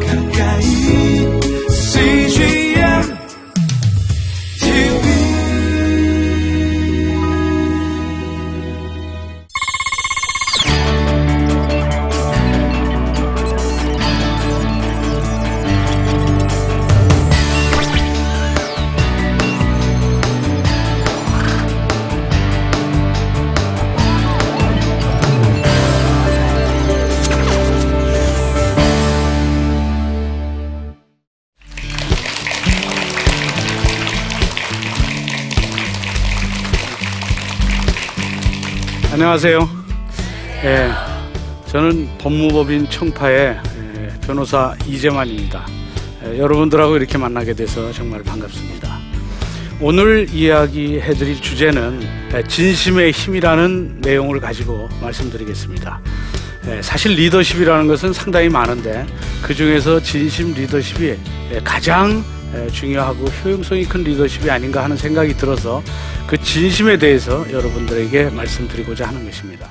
가까 안녕하세요. 예, 저는 법무법인 청파의 예, 변호사 이재만입니다. 예, 여러분들하고 이렇게 만나게 돼서 정말 반갑습니다. 오늘 이야기해 드릴 주제는 예, 진심의 힘이라는 내용을 가지고 말씀드리겠습니다. 예, 사실 리더십이라는 것은 상당히 많은데 그 중에서 진심 리더십이 예, 가장 예, 중요하고 효용성이 큰 리더십이 아닌가 하는 생각이 들어서 그 진심에 대해서 여러분들에게 말씀드리고자 하는 것입니다.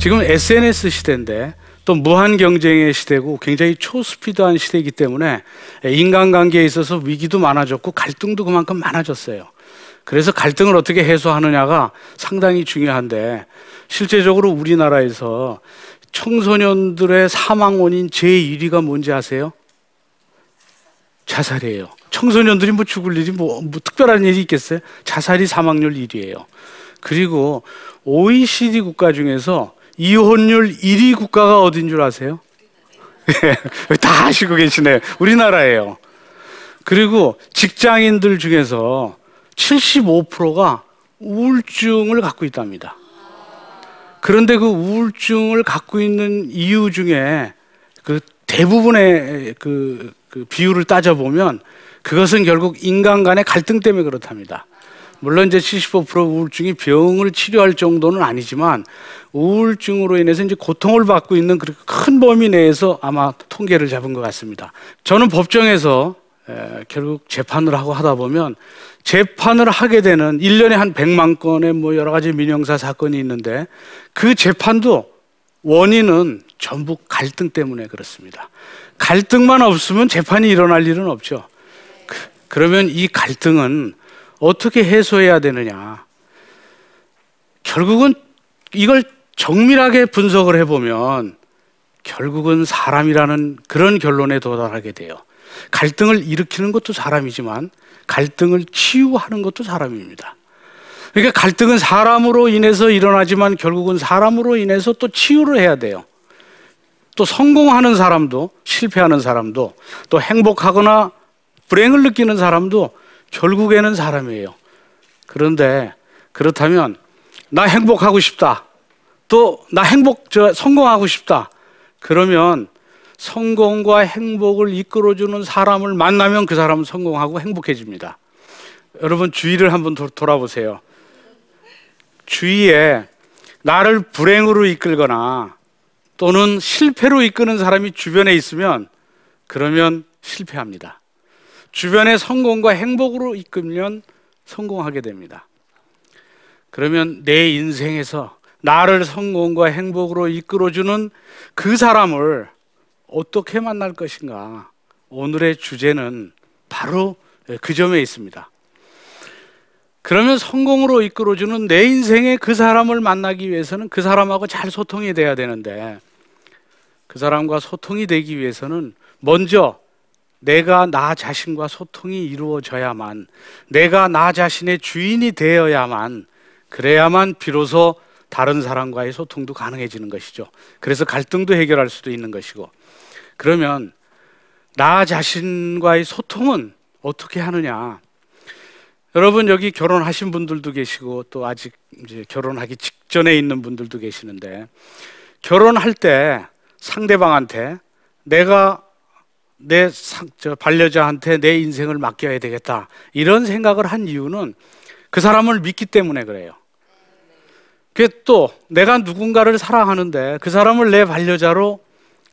지금 SNS 시대인데 또 무한 경쟁의 시대고 굉장히 초스피드한 시대이기 때문에 인간관계에 있어서 위기도 많아졌고 갈등도 그만큼 많아졌어요. 그래서 갈등을 어떻게 해소하느냐가 상당히 중요한데 실제적으로 우리나라에서 청소년들의 사망 원인 제1위가 뭔지 아세요? 자살이에요. 청소년들이 뭐 죽을 일이 뭐, 뭐 특별한 일이 있겠어요? 자살이 사망률 1위예요. 그리고 OECD 국가 중에서 이혼율 1위 국가가 어딘 줄 아세요? 다 아시고 계시네. 우리나라예요. 그리고 직장인들 중에서 75%가 우울증을 갖고 있답니다. 그런데 그 우울증을 갖고 있는 이유 중에 그 대부분의 그, 그 비율을 따져보면 그것은 결국 인간 간의 갈등 때문에 그렇답니다. 물론 이제 75% 우울증이 병을 치료할 정도는 아니지만 우울증으로 인해서 이제 고통을 받고 있는 그큰 범위 내에서 아마 통계를 잡은 것 같습니다. 저는 법정에서 에, 결국 재판을 하고 하다 보면 재판을 하게 되는 1년에 한 100만 건의 뭐 여러 가지 민형사 사건이 있는데 그 재판도 원인은 전부 갈등 때문에 그렇습니다. 갈등만 없으면 재판이 일어날 일은 없죠. 그, 그러면 이 갈등은 어떻게 해소해야 되느냐? 결국은 이걸 정밀하게 분석을 해보면 결국은 사람이라는 그런 결론에 도달하게 돼요. 갈등을 일으키는 것도 사람이지만 갈등을 치유하는 것도 사람입니다. 그러니까 갈등은 사람으로 인해서 일어나지만 결국은 사람으로 인해서 또 치유를 해야 돼요. 또 성공하는 사람도 실패하는 사람도 또 행복하거나 불행을 느끼는 사람도 결국에는 사람이에요. 그런데 그렇다면 나 행복하고 싶다. 또 나 행복 저 성공하고 싶다. 그러면 성공과 행복을 이끌어주는 사람을 만나면 그 사람은 성공하고 행복해집니다. 여러분 주위를 한번 도, 돌아보세요. 주위에 나를 불행으로 이끌거나 또는 실패로 이끄는 사람이 주변에 있으면 그러면 실패합니다. 주변의 성공과 행복으로 이끌면 성공하게 됩니다. 그러면 내 인생에서 나를 성공과 행복으로 이끌어주는 그 사람을 어떻게 만날 것인가? 오늘의 주제는 바로 그 점에 있습니다. 그러면 성공으로 이끌어주는 내 인생의 그 사람을 만나기 위해서는 그 사람하고 잘 소통이 돼야 되는데 그 사람과 소통이 되기 위해서는 먼저 내가 나 자신과 소통이 이루어져야만 내가 나 자신의 주인이 되어야만 그래야만 비로소 다른 사람과의 소통도 가능해지는 것이죠. 그래서 갈등도 해결할 수도 있는 것이고 그러면 나 자신과의 소통은 어떻게 하느냐? 여러분 여기 결혼하신 분들도 계시고 또 아직 이제 결혼하기 직전에 있는 분들도 계시는데 결혼할 때 상대방한테 내가 내 반려자한테 내 인생을 맡겨야 되겠다 이런 생각을 한 이유는 그 사람을 믿기 때문에 그래요. 그또 내가 누군가를 사랑하는데 그 사람을 내 반려자로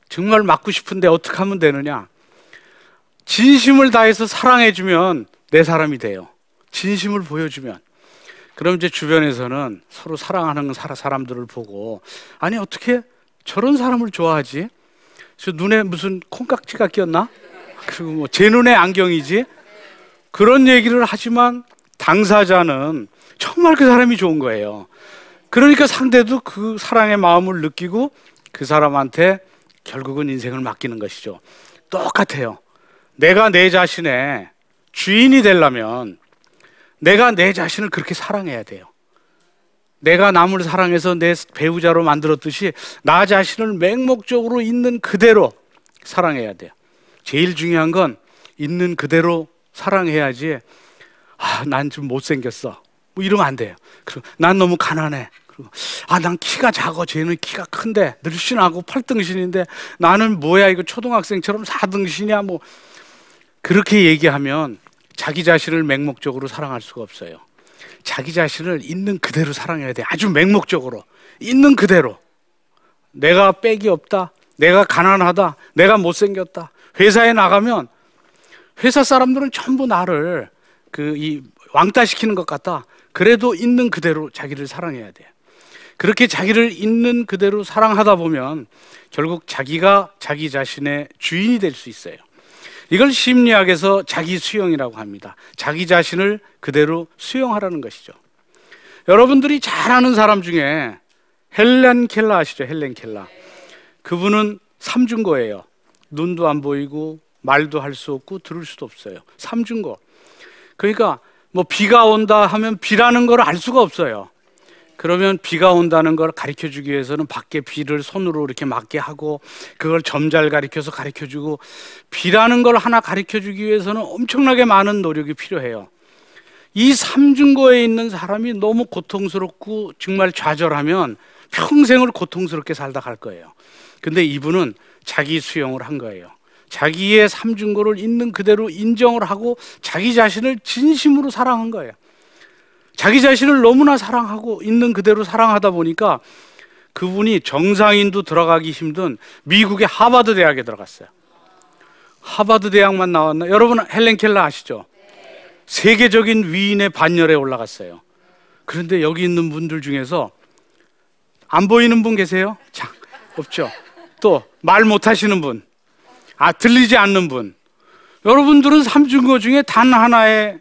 정말 맡고 싶은데 어떻게 하면 되느냐? 진심을 다해서 사랑해주면 내 사람이 돼요. 진심을 보여주면. 그럼 이제 주변에서는 서로 사랑하는 사람들을 보고 아니 어떻게 저런 사람을 좋아하지? 저 눈에 무슨 콩깍지가 꼈나? 그리고 뭐 제 눈에 안경이지? 그런 얘기를 하지만 당사자는 정말 그 사람이 좋은 거예요. 그러니까 상대도 그 사랑의 마음을 느끼고 그 사람한테 결국은 인생을 맡기는 것이죠. 똑같아요. 내가 내 자신의 주인이 되려면 내가 내 자신을 그렇게 사랑해야 돼요. 내가 남을 사랑해서 내 배우자로 만들었듯이 나 자신을 맹목적으로 있는 그대로 사랑해야 돼요. 제일 중요한 건 있는 그대로 사랑해야지. 아, 난 좀 못생겼어. 뭐 이러면 안 돼요. 그리고 난 너무 가난해. 그리고 아, 난 키가 작아. 쟤는 키가 큰데 늘씬하고 팔등신인데 나는 뭐야 이거 초등학생처럼 사등신이야 뭐 그렇게 얘기하면 자기 자신을 맹목적으로 사랑할 수가 없어요. 자기 자신을 있는 그대로 사랑해야 돼. 아주 맹목적으로. 있는 그대로. 내가 빽이 없다. 내가 가난하다. 내가 못생겼다. 회사에 나가면 회사 사람들은 전부 나를 그 이 왕따 시키는 것 같다. 그래도 있는 그대로 자기를 사랑해야 돼. 그렇게 자기를 있는 그대로 사랑하다 보면 결국 자기가 자기 자신의 주인이 될 수 있어요. 이걸 심리학에서 자기 수용이라고 합니다. 자기 자신을 그대로 수용하라는 것이죠. 여러분들이 잘 아는 사람 중에 헬렌 켈라 아시죠? 헬렌 켈라. 그분은 삼중거예요. 눈도 안 보이고 말도 할 수 없고 들을 수도 없어요. 삼중거. 그러니까 뭐 비가 온다 하면 비라는 걸 알 수가 없어요. 그러면 비가 온다는 걸 가르쳐 주기 위해서는 밖에 비를 손으로 이렇게 맞게 하고 그걸 점잘 가르쳐서 가르쳐 주고 비라는 걸 하나 가르쳐 주기 위해서는 엄청나게 많은 노력이 필요해요. 이 삼중고에 있는 사람이 너무 고통스럽고 정말 좌절하면 평생을 고통스럽게 살다 갈 거예요. 근데 이분은 자기 수용을 한 거예요. 자기의 삼중고를 있는 그대로 인정을 하고 자기 자신을 진심으로 사랑한 거예요. 자기 자신을 너무나 사랑하고 있는 그대로 사랑하다 보니까 그분이 정상인도 들어가기 힘든 미국의 하버드 대학에 들어갔어요. 하버드 대학만 나왔나? 여러분 헬렌 켈러 아시죠? 세계적인 위인의 반열에 올라갔어요. 그런데 여기 있는 분들 중에서 안 보이는 분 계세요? 자, 없죠. 또 말 못하시는 분, 아 들리지 않는 분. 여러분들은 삼중거 중에 단 하나의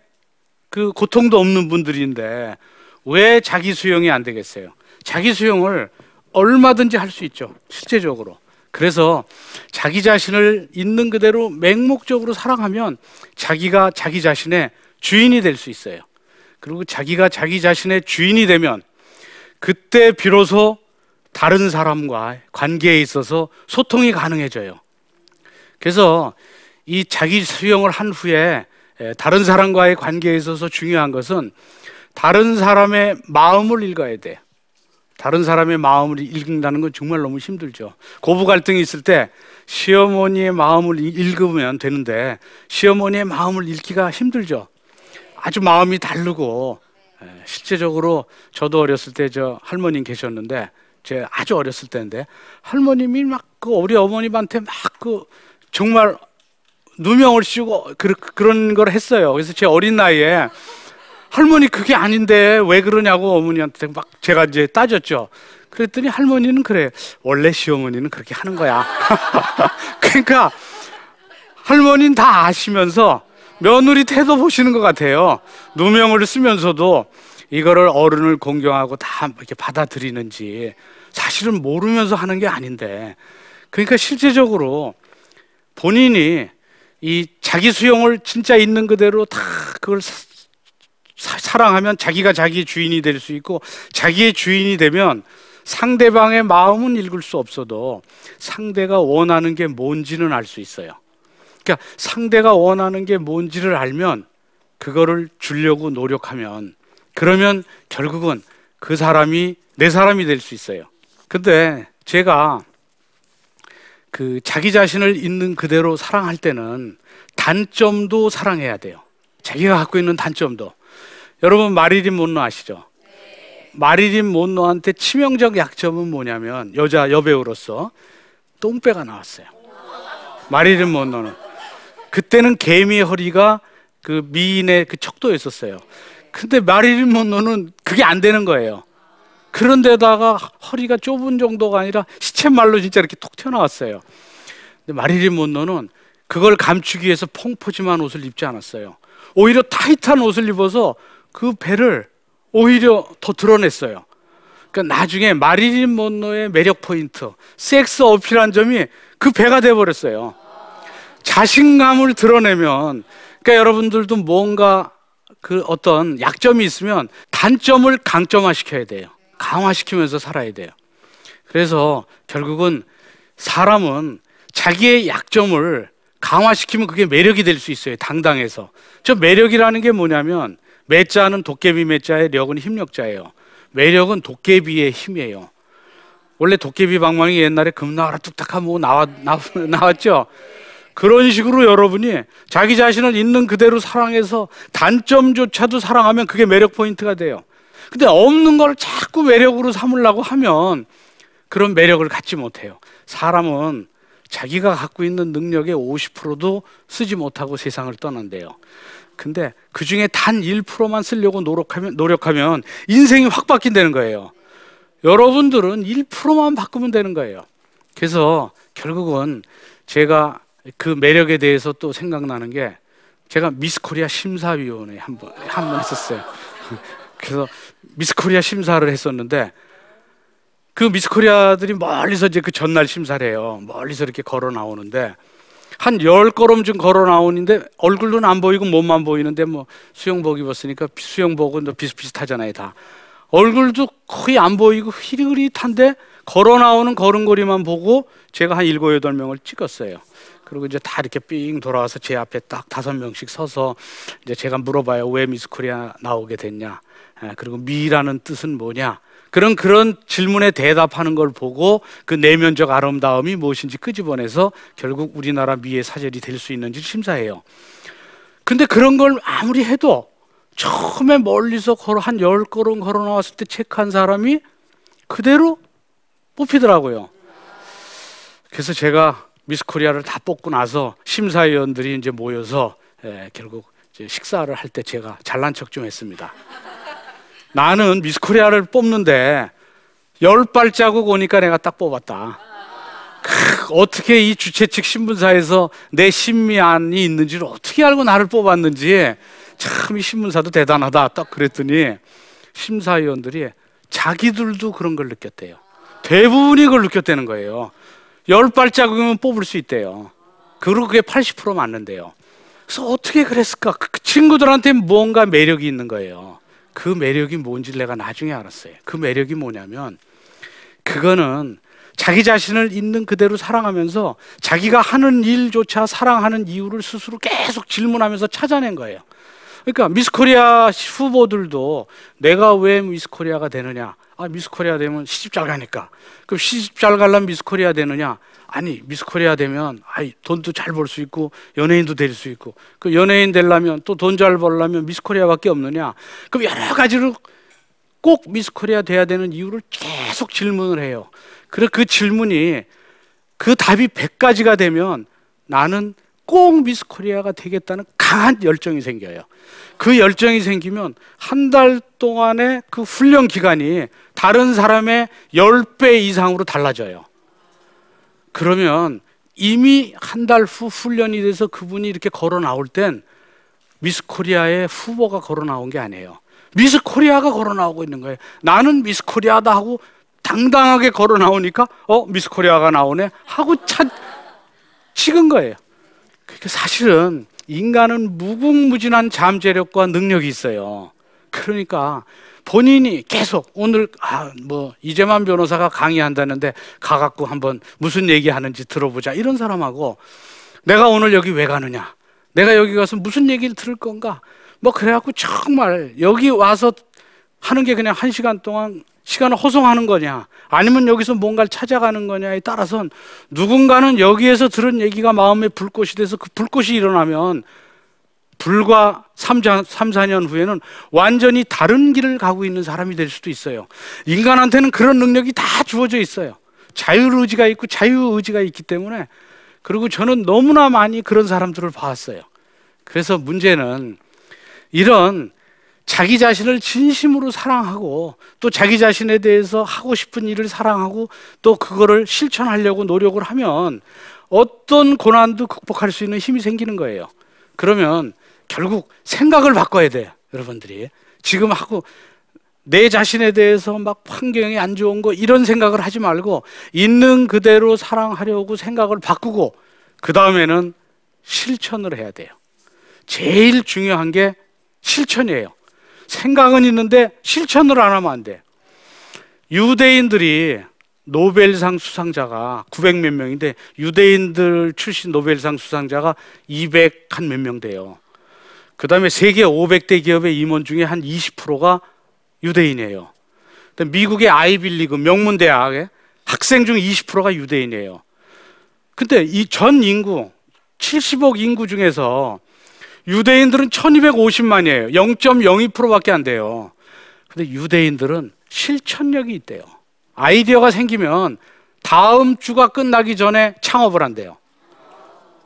그 고통도 없는 분들인데 왜 자기 수용이 안 되겠어요? 자기 수용을 얼마든지 할 수 있죠. 실제적으로. 그래서 자기 자신을 있는 그대로 맹목적으로 사랑하면 자기가 자기 자신의 주인이 될 수 있어요. 그리고 자기가 자기 자신의 주인이 되면 그때 비로소 다른 사람과 관계에 있어서 소통이 가능해져요. 그래서 이 자기 수용을 한 후에 다른 사람과의 관계에 있어서 중요한 것은 다른 사람의 마음을 읽어야 돼. 다른 사람의 마음을 읽는다는 건 정말 너무 힘들죠. 고부 갈등이 있을 때 시어머니의 마음을 읽으면 되는데 시어머니의 마음을 읽기가 힘들죠. 아주 마음이 다르고 실제적으로 저도 어렸을 때 저 할머님 계셨는데 제 아주 어렸을 때인데 할머님이 막 그 우리 어머님한테 막 그 정말 누명을 씌우고 그, 그런 걸 했어요. 그래서 제 어린 나이에 할머니 그게 아닌데 왜 그러냐고 어머니한테 막 제가 이제 따졌죠. 그랬더니 할머니는 그래. 원래 시어머니는 그렇게 하는 거야. 그러니까 할머니는 다 아시면서 며느리 태도 보시는 것 같아요. 누명을 쓰면서도 이거를 어른을 공경하고 다 이렇게 받아들이는지 사실은 모르면서 하는 게 아닌데 그러니까 실제적으로 본인이 이 자기 수용을 진짜 있는 그대로 다 그걸 사, 사- 사랑하면 자기가 자기 주인이 될 수 있고 자기의 주인이 되면 상대방의 마음은 읽을 수 없어도 상대가 원하는 게 뭔지는 알 수 있어요. 그러니까 상대가 원하는 게 뭔지를 알면 그거를 주려고 노력하면 그러면 결국은 그 사람이 내 사람이 될 수 있어요. 근데 제가 그 자기 자신을 있는 그대로 사랑할 때는 단점도 사랑해야 돼요. 자기가 갖고 있는 단점도. 여러분 마릴린 몬로 아시죠? 마릴린 몬로한테 치명적 약점은 뭐냐면 여자 여배우로서 똥배가 나왔어요. 마릴린 몬로는 그때는 개미의 허리가 그 미인의 그 척도였었어요. 근데 마릴린 몬로는 그게 안 되는 거예요. 그런데다가 허리가 좁은 정도가 아니라 시쳇말로 진짜 이렇게 톡 튀어나왔어요. 근데 마릴린 몬로는 그걸 감추기 위해서 펑퍼짐한 옷을 입지 않았어요. 오히려 타이트한 옷을 입어서 그 배를 오히려 더 드러냈어요. 그러니까 나중에 마릴린 몬로의 매력 포인트, 섹스 어필한 점이 그 배가 돼 버렸어요. 자신감을 드러내면 그러니까 여러분들도 뭔가 그 어떤 약점이 있으면 단점을 강점화 시켜야 돼요. 강화시키면서 살아야 돼요. 그래서 결국은 사람은 자기의 약점을 강화시키면 그게 매력이 될 수 있어요. 당당해서. 저 매력이라는 게 뭐냐면 매자는 도깨비 매자의 력은 힘력자예요. 매력은 도깨비의 힘이에요. 원래 도깨비 방망이 옛날에 금나와라 뚝딱한 뭐 나와, 나, 나왔죠? 그런 식으로 여러분이 자기 자신을 있는 그대로 사랑해서 단점조차도 사랑하면 그게 매력 포인트가 돼요. 근데 없는 걸 자꾸 매력으로 삼으려고 하면 그런 매력을 갖지 못해요. 사람은 자기가 갖고 있는 능력의 50%도 쓰지 못하고 세상을 떠난대요. 근데 그 중에 단 1%만 쓰려고 노력하면, 노력하면 인생이 확 바뀐다는 거예요. 여러분들은 1%만 바꾸면 되는 거예요. 그래서 결국은 제가 그 매력에 대해서 또 생각나는 게 제가 미스 코리아 심사위원회 한 번 한 번 했었어요. 그래서 미스 코리아 심사를 했었는데 그 미스 코리아들이 멀리서 이제 그 전날 심사를 해요. 멀리서 이렇게 걸어 나오는데 한 열 걸음쯤 걸어 나오는데 얼굴은 안 보이고 몸만 보이는데 뭐 수영복 입었으니까 비- 수영복은 또 비슷비슷하잖아요 다 얼굴도 거의 안 보이고 흐릿흐릿한데 걸어 나오는 걸음걸이만 보고 제가 한 일곱 여덟 명을 찍었어요. 그리고 이제 다 이렇게 삥 돌아와서 제 앞에 딱 다섯 명씩 서서 이제 제가 물어봐요 왜 미스 코리아 나오게 됐냐 에, 그리고 미라는 뜻은 뭐냐 그런 그런 질문에 대답하는 걸 보고 그 내면적 아름다움이 무엇인지 끄집어내서 결국 우리나라 미의 사절이 될 수 있는지 심사해요. 근데 그런 걸 아무리 해도 처음에 멀리서 걸어 한 열 걸음 걸어 나왔을 때 체크한 사람이 그대로 뽑히더라고요. 그래서 제가 미스 코리아를 다 뽑고 나서 심사위원들이 이제 모여서 예, 결국 이제 식사를 할 때 제가 잘난 척 좀 했습니다. 나는 미스 코리아를 뽑는데 열 발자국 오니까 내가 딱 뽑았다. 크, 어떻게 이 주최 측 신문사에서 내 심미안이 있는지를 어떻게 알고 나를 뽑았는지 참 이 신문사도 대단하다. 딱 그랬더니 심사위원들이 자기들도 그런 걸 느꼈대요. 대부분이 그걸 느꼈다는 거예요. 열 발자국이면 뽑을 수 있대요. 그리고 그게 80% 맞는데요. 그래서 어떻게 그랬을까? 그, 그 친구들한테 뭔가 매력이 있는 거예요. 그 매력이 뭔지 내가 나중에 알았어요. 그 매력이 뭐냐면 그거는 자기 자신을 있는 그대로 사랑하면서 자기가 하는 일조차 사랑하는 이유를 스스로 계속 질문하면서 찾아낸 거예요. 그러니까 미스 코리아 후보들도 내가 왜 미스 코리아가 되느냐? 아, 미스 코리아 되면 시집 잘 가니까. 그럼 시집 잘 가려면 미스 코리아 되느냐? 아니, 미스 코리아 되면 아이, 돈도 잘 벌 수 있고 연예인도 될 수 있고. 그 연예인 되려면 또 돈 잘 벌려면 미스 코리아밖에 없느냐? 그럼 여러 가지로 꼭 미스 코리아 돼야 되는 이유를 계속 질문을 해요. 그래 그 질문이 그 답이 100가지가 되면 나는 꼭 미스 코리아가 되겠다는 강한 열정이 생겨요. 그 열정이 생기면 한 달 동안의 그 훈련 기간이 다른 사람의 10배 이상으로 달라져요. 그러면 이미 한 달 후 훈련이 돼서 그분이 이렇게 걸어 나올 땐 미스 코리아의 후보가 걸어 나온 게 아니에요. 미스 코리아가 걸어 나오고 있는 거예요. 나는 미스 코리아다 하고 당당하게 걸어 나오니까 어 미스 코리아가 나오네 하고 찾 찍은 거예요. 그러니까 사실은 인간은 무궁무진한 잠재력과 능력이 있어요. 그러니까 본인이 계속 오늘 아 뭐 이재만 변호사가 강의한다는데 가갖고 한번 무슨 얘기하는지 들어보자. 이런 사람하고 내가 오늘 여기 왜 가느냐? 내가 여기 가서 무슨 얘기를 들을 건가? 뭐 그래갖고 정말 여기 와서 하는 게 그냥 한 시간 동안 시간을 허송하는 거냐 아니면 여기서 뭔가를 찾아가는 거냐에 따라선 누군가는 여기에서 들은 얘기가 마음에 불꽃이 돼서 그 불꽃이 일어나면 불과 3, 3, 4년 후에는 완전히 다른 길을 가고 있는 사람이 될 수도 있어요. 인간한테는 그런 능력이 다 주어져 있어요. 자율의지가 있고 자유의지가 있기 때문에 그리고 저는 너무나 많이 그런 사람들을 봤어요. 그래서 문제는 이런 자기 자신을 진심으로 사랑하고 또 자기 자신에 대해서 하고 싶은 일을 사랑하고 또 그거를 실천하려고 노력을 하면 어떤 고난도 극복할 수 있는 힘이 생기는 거예요. 그러면 결국 생각을 바꿔야 돼요, 여러분들이. 지금 하고 내 자신에 대해서 막 환경이 안 좋은 거 이런 생각을 하지 말고 있는 그대로 사랑하려고 생각을 바꾸고 그 다음에는 실천을 해야 돼요. 제일 중요한 게 실천이에요. 생각은 있는데 실천을 안 하면 안 돼. 유대인들이 노벨상 수상자가 900몇 명인데 유대인들 출신 노벨상 수상자가 200 한 몇 명 돼요. 그 다음에 세계 500대 기업의 임원 중에 한 20%가 유대인이에요. 미국의 아이빌리그 명문대학의 학생 중 20%가 유대인이에요. 근데 이 전 인구 70억 인구 중에서 유대인들은 1250만이에요. 0.02%밖에 안 돼요. 근데 유대인들은 실천력이 있대요. 아이디어가 생기면 다음 주가 끝나기 전에 창업을 한대요.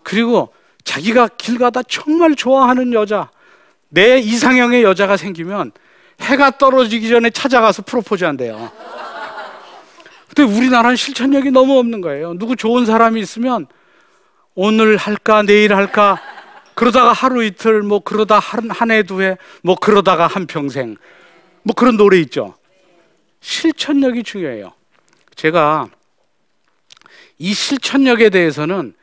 그리고 자기가 길 가다 정말 좋아하는 여자, 내 이상형의 여자가 생기면 해가 떨어지기 전에 찾아가서 프로포즈 한대요. 근데 우리나라는 실천력이 너무 없는 거예요. 누구 좋은 사람이 있으면 오늘 할까, 내일 할까, 그러다가 하루 이틀, 뭐 그러다 한, 한 해, 두 해, 뭐 그러다가 한 평생. 뭐 그런 노래 있죠. 실천력이 중요해요. 제가 이 실천력에 대해서는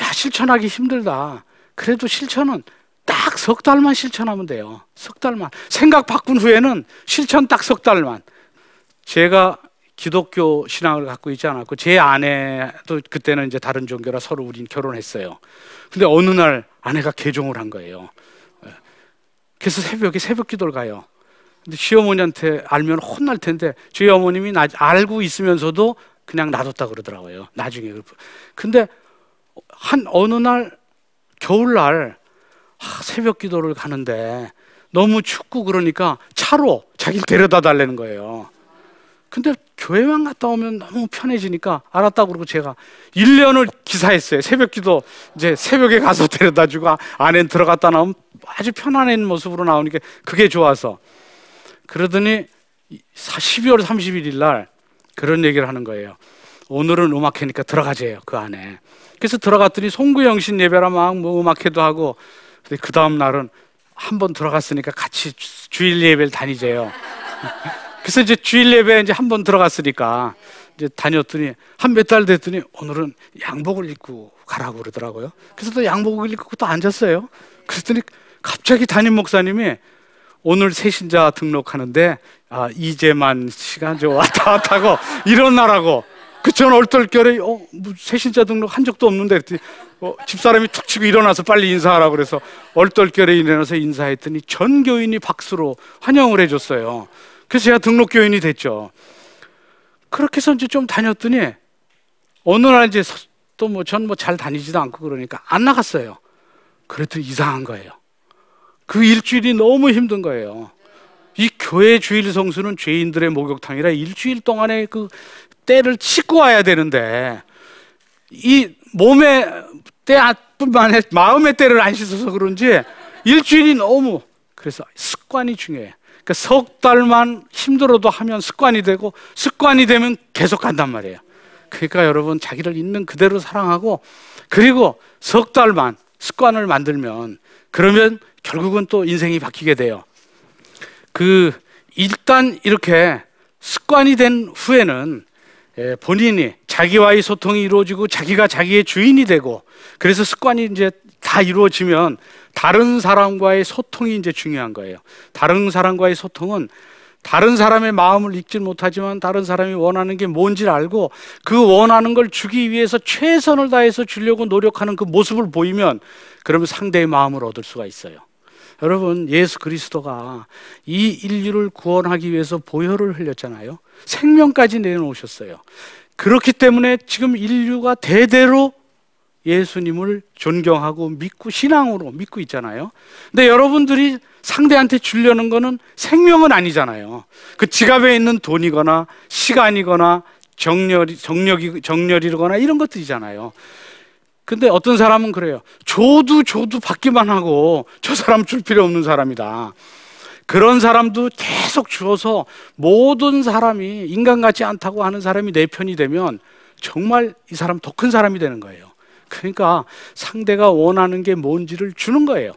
야, 실천하기 힘들다. 그래도 실천은 딱 석 달만 실천하면 돼요. 석 달만. 생각 바꾼 후에는 실천 딱 석 달만. 제가 기독교 신앙을 갖고 있지 않았고 제 아내도 그때는 이제 다른 종교라 서로 우린 결혼했어요. 근데 어느 날 아내가 개종을 한 거예요. 그래서 새벽에 새벽 기도를 가요. 근데 시어머니한테 알면 혼날 텐데 저희 어머님이 나, 알고 있으면서도 그냥 놔뒀다 그러더라고요. 나중에. 근데 한 어느 날 겨울날 아, 새벽 기도를 가는데 너무 춥고 그러니까 차로 자기를 데려다 달라는 거예요. 근데 교회만 갔다 오면 너무 편해지니까 알았다고 그러고 제가 1년을 기사했어요. 새벽 기도 이제 새벽에 가서 데려다 주고 안에 들어갔다 나오면 아주 편안한 모습으로 나오니까 그게 좋아서 그러더니 12월 31일 날 그런 얘기를 하는 거예요. 오늘은 음악회니까 들어가재요. 그 안에. 그래서 들어갔더니 송구영신 예배라 막뭐 음악회도 하고 그 다음 날은 한 번 들어갔으니까 같이 주일 예배를 다니재요. 그래서 이제 주일 예배 이제 한 번 들어갔으니까 이제 다녔더니 한 몇 달 됐더니 오늘은 양복을 입고 가라고 그러더라고요. 그래서 또 양복을 입고 또 앉았어요. 그랬더니 갑자기 담임 목사님이 오늘 새신자 등록하는데 아, 이재만 시간 좀 왔다 갔다 하고 일어나라고 그 전 얼떨결에 어, 뭐 새신자 등록 한 적도 없는데 어, 집사람이 툭 치고 일어나서 빨리 인사하라고 그래서 얼떨결에 일어나서 인사했더니 전 교인이 박수로 환영을 해줬어요. 그래서 제가 등록 교인이 됐죠. 그렇게 해서 이제 좀 다녔더니 어느 날 이제 또 뭐 전 뭐 잘 다니지도 않고 그러니까 안 나갔어요. 그랬더니 이상한 거예요. 그 일주일이 너무 힘든 거예요. 이 교회 주일 성수는 죄인들의 목욕탕이라 일주일 동안에 그 때를 씻고 와야 되는데 이 몸의 때뿐만 아니라 마음의 때를 안 씻어서 그런지 일주일이 너무 그래서 습관이 중요해. 그러니까 석 달만 힘들어도 하면 습관이 되고 습관이 되면 계속 간단 말이에요. 그러니까 여러분 자기를 있는 그대로 사랑하고 그리고 석 달만 습관을 만들면 그러면 결국은 또 인생이 바뀌게 돼요. 그 일단 이렇게 습관이 된 후에는 예, 본인이 자기와의 소통이 이루어지고 자기가 자기의 주인이 되고 그래서 습관이 이제 다 이루어지면 다른 사람과의 소통이 이제 중요한 거예요. 다른 사람과의 소통은 다른 사람의 마음을 읽지 못하지만 다른 사람이 원하는 게 뭔지를 알고 그 원하는 걸 주기 위해서 최선을 다해서 주려고 노력하는 그 모습을 보이면 그러면 상대의 마음을 얻을 수가 있어요. 여러분, 예수 그리스도가 이 인류를 구원하기 위해서 보혈을 흘렸잖아요. 생명까지 내놓으셨어요. 그렇기 때문에 지금 인류가 대대로 예수님을 존경하고 믿고 신앙으로 믿고 있잖아요. 근데 여러분들이 상대한테 주려는 거는 생명은 아니잖아요. 그 지갑에 있는 돈이거나 시간이거나 정렬이 정력이 정렬이거나 이런 것들이잖아요. 근데 어떤 사람은 그래요. 줘도 줘도 받기만 하고 저 사람 줄 필요 없는 사람이다. 그런 사람도 계속 주어서 모든 사람이 인간 같지 않다고 하는 사람이 내 편이 되면 정말 이 사람 더 큰 사람이 되는 거예요. 그러니까 상대가 원하는 게 뭔지를 주는 거예요.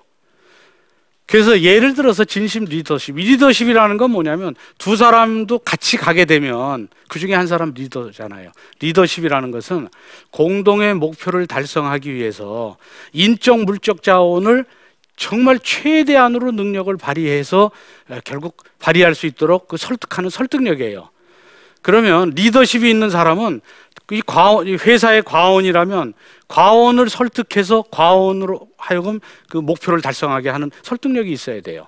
그래서 예를 들어서 진심 리더십. 리더십이라는 건 뭐냐면 두 사람도 같이 가게 되면 그 중에 한 사람 리더잖아요. 리더십이라는 것은 공동의 목표를 달성하기 위해서 인적 물적 자원을 정말 최대한으로 능력을 발휘해서 결국 발휘할 수 있도록 그 설득하는 설득력이에요. 그러면 리더십이 있는 사람은 이 과원, 회사의 과원이라면 과원을 설득해서 과원으로 하여금 그 목표를 달성하게 하는 설득력이 있어야 돼요.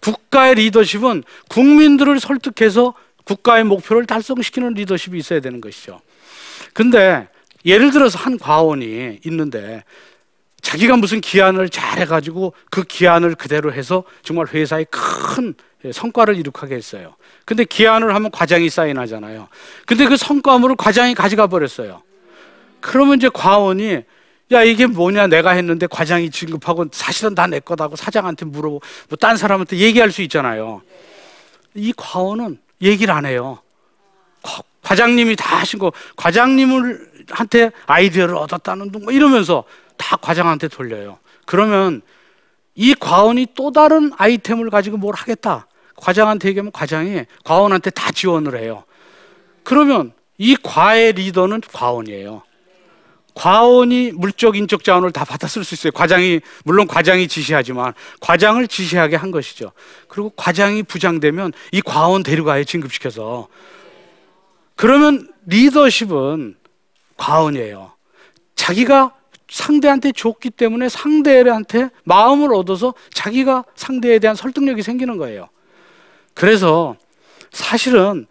국가의 리더십은 국민들을 설득해서 국가의 목표를 달성시키는 리더십이 있어야 되는 것이죠. 근데 예를 들어서 한 과원이 있는데 자기가 무슨 기한을 잘 해가지고 그 기한을 그대로 해서 정말 회사에 큰 성과를 이룩하게 했어요. 근데 기한을 하면 과장이 사인하잖아요. 근데 그 성과물을 과장이 가져가 버렸어요. 그러면 이제 과원이 야 이게 뭐냐 내가 했는데 과장이 진급하고 사실은 다 내 거다고 사장한테 물어보고 뭐 딴 사람한테 얘기할 수 있잖아요. 이 과원은 얘기를 안 해요. 과장님이 다 하신 거 과장님을 한테 아이디어를 얻었다는 둥 뭐 이러면서 다 과장한테 돌려요. 그러면 이 과원이 또 다른 아이템을 가지고 뭘 하겠다. 과장한테 얘기하면 과장이 과원한테 다 지원을 해요. 그러면 이 과의 리더는 과원이에요. 과원이 물적 인적 자원을 다 받아 쓸 수 있어요. 과장이 물론 과장이 지시하지만 과장을 지시하게 한 것이죠. 그리고 과장이 부장되면 이 과원 데려가요 진급시켜서. 그러면 리더십은 과원이에요. 자기가 상대한테 줬기 때문에 상대한테 마음을 얻어서 자기가 상대에 대한 설득력이 생기는 거예요. 그래서 사실은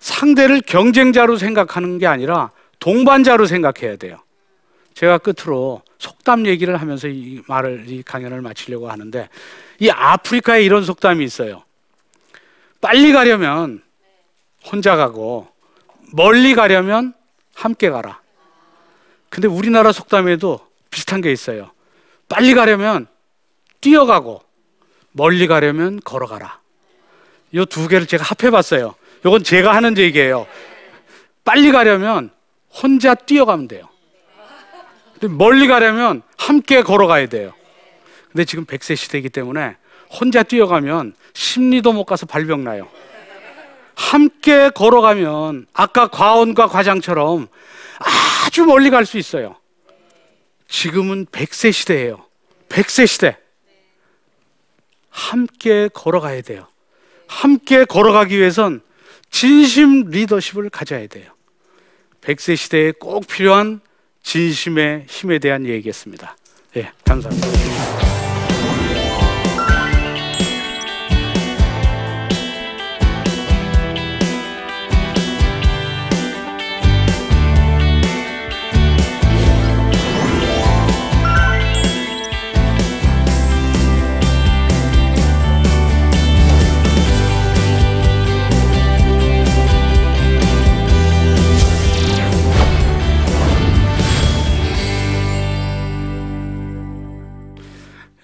상대를 경쟁자로 생각하는 게 아니라 동반자로 생각해야 돼요. 제가 끝으로 속담 얘기를 하면서 이 말을 이 강연을 마치려고 하는데 이 아프리카에 이런 속담이 있어요. 빨리 가려면 혼자 가고 멀리 가려면 함께 가라. 근데 우리나라 속담에도 비슷한 게 있어요. 빨리 가려면 뛰어가고 멀리 가려면 걸어가라. 이 두 개를 제가 합해 봤어요. 이건 제가 하는 얘기예요. 빨리 가려면 혼자 뛰어가면 돼요. 근데 멀리 가려면 함께 걸어가야 돼요. 근데 지금 100세 시대이기 때문에 혼자 뛰어가면 심리도 못 가서 발병 나요. 함께 걸어가면 아까 과원과 과장처럼 아주 멀리 갈 수 있어요. 지금은 100세 시대예요. 100세 시대. 함께 걸어가야 돼요. 함께 걸어가기 위해선 진심 리더십을 가져야 돼요. 100세 시대에 꼭 필요한 진심의 힘에 대한 얘기겠습니다. 예, 감사합니다.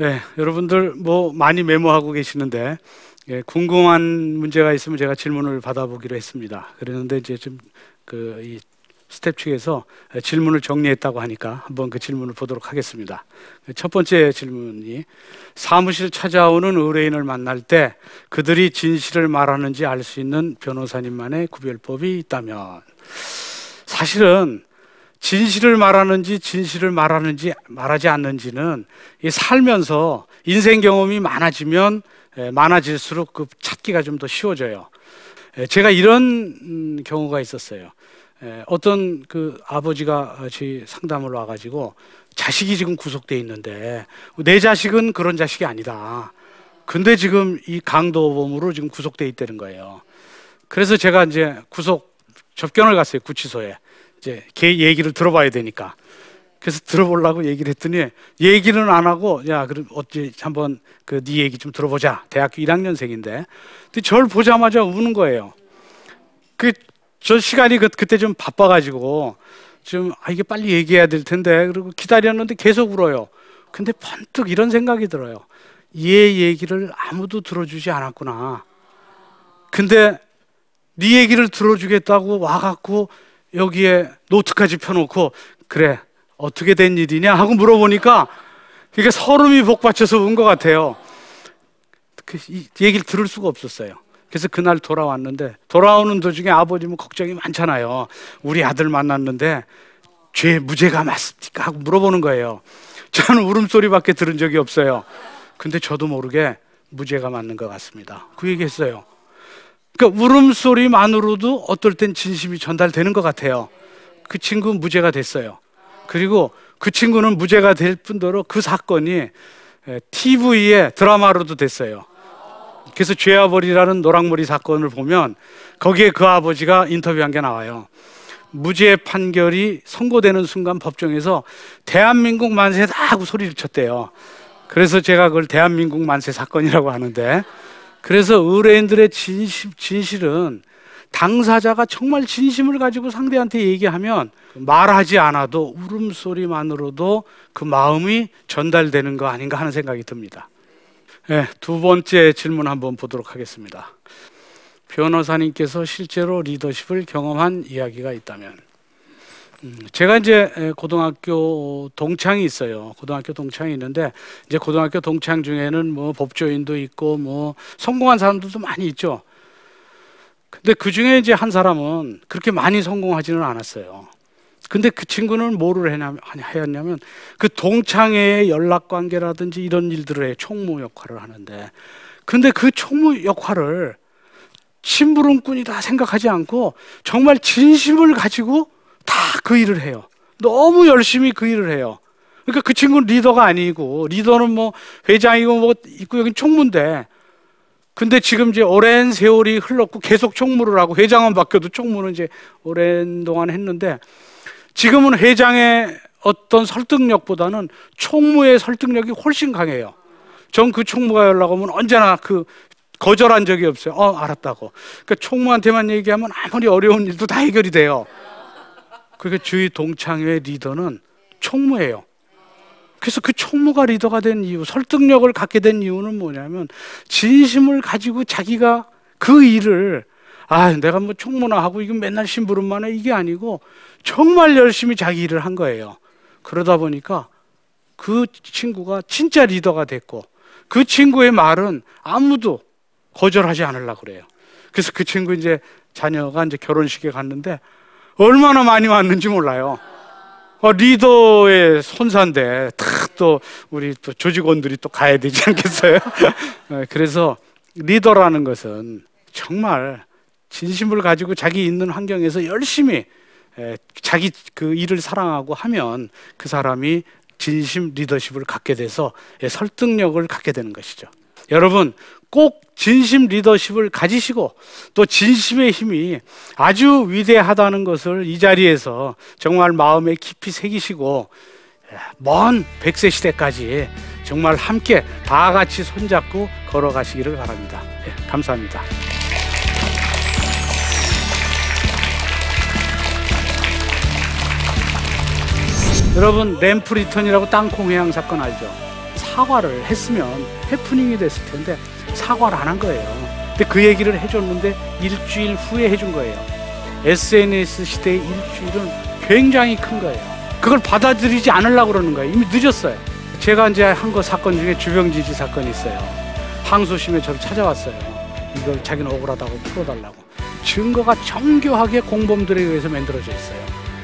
예, 여러분들 뭐 많이 메모하고 계시는데 예, 궁금한 문제가 있으면 제가 질문을 받아보기로 했습니다. 그랬는데 이제 좀 그 이 스태프 측에서 질문을 정리했다고 하니까 한번 그 질문을 보도록 하겠습니다. 첫 번째 질문이 사무실 찾아오는 의뢰인을 만날 때 그들이 진실을 말하는지 알 수 있는 변호사님만의 구별법이 있다면 사실은 진실을 말하는지 진실을 말하는지 말하지 않는지는 이 살면서 인생 경험이 많아지면 에, 많아질수록 그 찾기가 좀 더 쉬워져요. 에, 제가 이런 음, 경우가 있었어요. 에, 어떤 그 아버지가 저희 상담을 와가지고 자식이 지금 구속돼 있는데 내 자식은 그런 자식이 아니다. 근데 지금 이 강도범으로 지금 구속돼 있다는 거예요. 그래서 제가 이제 구속 접견을 갔어요 구치소에. 이제 걔 얘기를 들어봐야 되니까. 그래서 들어보려고 얘기를 했더니 얘기는 안 하고 야 그럼 어찌 한번 그 네 얘기 좀 들어보자. 대학교 1학년생인데. 근데 저를 보자마자 우는 거예요. 그 저 시간이 그, 그때 좀 바빠가지고 좀 아, 이게 빨리 얘기해야 될 텐데 그리고 기다렸는데 계속 울어요. 근데 번뜩 이런 생각이 들어요. 얘 얘기를 아무도 들어주지 않았구나. 근데 네 얘기를 들어주겠다고 와갖고 여기에 노트까지 펴놓고 그래 어떻게 된 일이냐 하고 물어보니까 이게 서름이 복받쳐서 운 것 같아요. 그이 얘기를 들을 수가 없었어요. 그래서 그날 돌아왔는데 돌아오는 도중에 아버지는 걱정이 많잖아요. 우리 아들 만났는데 죄 무죄가 맞습니까 하고 물어보는 거예요. 저는 울음소리밖에 들은 적이 없어요. 근데 저도 모르게 무죄가 맞는 것 같습니다. 그 얘기했어요. 그러니까 울음소리만으로도 어떨 땐 진심이 전달되는 것 같아요. 그 친구 무죄가 됐어요. 그리고 그 친구는 무죄가 될 뿐더러 그 사건이 TV에 드라마로도 됐어요. 그래서 죄아벌이라는 노랑머리 사건을 보면 거기에 그 아버지가 인터뷰한 게 나와요. 무죄 판결이 선고되는 순간 법정에서 대한민국 만세다 하고 소리를 쳤대요. 그래서 제가 그걸 대한민국 만세 사건이라고 하는데 그래서 의뢰인들의 진실, 진실은 당사자가 정말 진심을 가지고 상대한테 얘기하면 말하지 않아도 울음소리만으로도 그 마음이 전달되는 거 아닌가 하는 생각이 듭니다. 네, 두 번째 질문 한번 보도록 하겠습니다. 변호사님께서 실제로 리더십을 경험한 이야기가 있다면 음, 제가 이제 고등학교 동창이 있어요. 고등학교 동창이 있는데 이제 고등학교 동창 중에는 뭐 법조인도 있고 뭐 성공한 사람들도 많이 있죠. 근데 그 중에 이제 한 사람은 그렇게 많이 성공하지는 않았어요. 근데 그 친구는 뭐를 했냐면, 그 동창회의 연락 관계라든지 이런 일들의 총무 역할을 하는데 근데 그 총무 역할을 심부름꾼이다 생각하지 않고 정말 진심을 가지고 다 그 일을 해요. 너무 열심히 그 일을 해요. 그러니까 그 친구는 리더가 아니고 리더는 뭐 회장이고 뭐 있고 여기 총무인데 근데 지금 이제 오랜 세월이 흘렀고 계속 총무를 하고 회장은 바뀌어도 총무는 이제 오랜 동안 했는데 지금은 회장의 어떤 설득력보다는 총무의 설득력이 훨씬 강해요. 전 그 총무가 연락 오면 언제나 그 거절한 적이 없어요. 어, 알았다고. 그러니까 총무한테만 얘기하면 아무리 어려운 일도 다 해결이 돼요. 그러니까 주위 동창회 리더는 총무예요. 그래서 그 총무가 리더가 된 이유, 설득력을 갖게 된 이유는 뭐냐면 진심을 가지고 자기가 그 일을 아, 내가 뭐 총무나 하고 이건 맨날 심부름만 해 이게 아니고 정말 열심히 자기 일을 한 거예요. 그러다 보니까 그 친구가 진짜 리더가 됐고 그 친구의 말은 아무도 거절하지 않으려고 그래요. 그래서 그 친구 이제 자녀가 이제 결혼식에 갔는데 얼마나 많이 왔는지 몰라요. 어, 리더의 손사인데 또 우리 또 조직원들이 또 가야 되지 않겠어요? 그래서 리더라는 것은 정말 진심을 가지고 자기 있는 환경에서 열심히 자기 그 일을 사랑하고 하면 그 사람이 진심 리더십을 갖게 돼서 설득력을 갖게 되는 것이죠. 여러분 꼭 진심 리더십을 가지시고 또 진심의 힘이 아주 위대하다는 것을 이 자리에서 정말 마음에 깊이 새기시고 먼 100세 시대까지 정말 함께 다 같이 손잡고 걸어가시기를 바랍니다. 예, 감사합니다. 여러분 ramp return이라고 땅콩 회항 사건 알죠? 사과를 했으면 해프닝이 됐을 텐데 사과를 안 한 거예요. 근데 그 얘기를 해줬는데 일주일 후에 해준 거예요. SNS 시대의 일주일은 굉장히 큰 거예요. 그걸 받아들이지 않으려고 그러는 거예요. 이미 늦었어요. 제가 이제 한 거 사건 중에 주병진 씨 사건이 있어요. 항소심에 저를 찾아왔어요. 이걸 자기는 억울하다고 풀어달라고. 증거가 정교하게 공범들에 의해서 만들어져 있어요.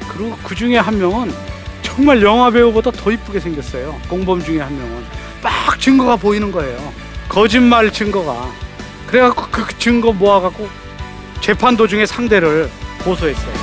그리고 그 중에 한 명은 정말 영화 배우보다 더 이쁘게 생겼어요. 공범 중에 한 명은 막 증거가 보이는 거예요. 거짓말 증거가. 그래갖고 그 증거 모아갖고 재판 도중에 상대를 고소했어요.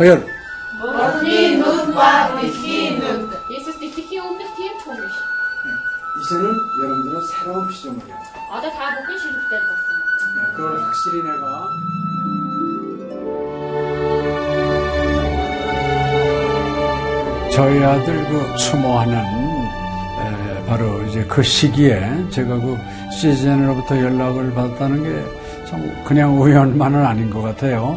허열, Jesus sticky onder team çoğumuş. 이제는 여러분들은 새로운 피조물이야. Ada ta bugün şirketler basın. 그걸 확실히 내가 저희 아들 그 추모하는 에, 바로 이제 그 시기에 제가 그 시즌으로부터 연락을 받았다는 게 참 그냥 우연만은 아닌 것 같아요.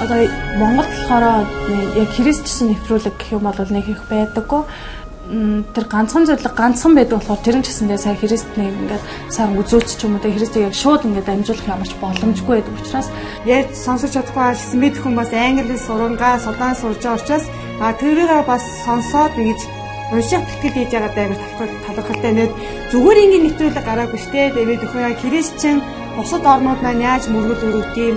Одоо Монгол болохоор яг христчсэн нэвтрүүлэг гэх юм бол нэг их байдаггүй. тэр ганцхан зөвлөг ганцхан байдаг болохоор тэр нь ч гэсэндээ сая христнийг ингээд сайн үзүүлч ч юм уу тэ христийг яг шууд ингээд амжуулах ямарч боломжгүй байдаг учраас ярьж сонсож чадахгүй гэсэн мэд хүмүүс англи сурангаа судаан сурж байгаа учраас а тэрийг бас сонсоод ингэж унших тэтгэл хийж байгаа даа талхал талхалтай нэт зүгээр ингээд нэвтрүүлэг гараагүй штэ тэгээд өхөө яа христчэн бусад орнууд маань яаж мөргөл өрөвд юм